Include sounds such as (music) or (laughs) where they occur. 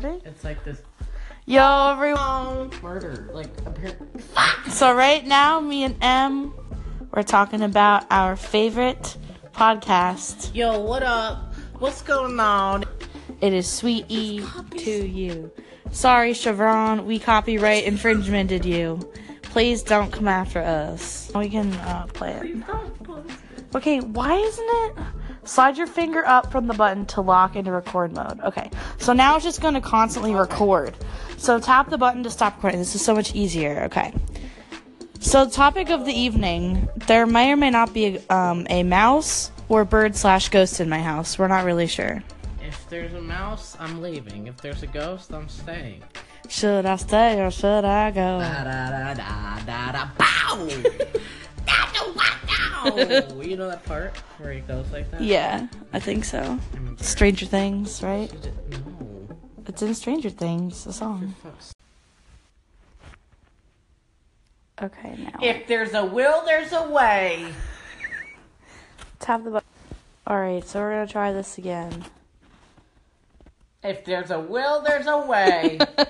recording? It's like this Yo, everyone. murder, like apparently. So right now, me and M, we're talking about our favorite podcast. Yo, what up? What's going on? It is Sweet E to you. Sorry, Chevron, we copyright infringemented you. Please don't come after us. We can uh, play it. Okay, why isn't it? Slide your finger up from the button to lock into record mode. Okay, so now it's just going to constantly record. So tap the button to stop recording. This is so much easier. Okay. So topic of the evening, there may or may not be a, um, a mouse or bird slash ghost in my house. We're not really sure. If there's a mouse, I'm leaving. If there's a ghost, I'm staying. Should I stay or should I go? Da da da da da da bow. Da, (laughs) da, wa, you know that part where he goes like that? Yeah, I think so. I. Stranger Things, right? No. It's in Stranger Things, the song. Okay, now If there's a will, there's a way. tap the button. All right, so we're gonna try this again. If there's a will, there's a way. (laughs)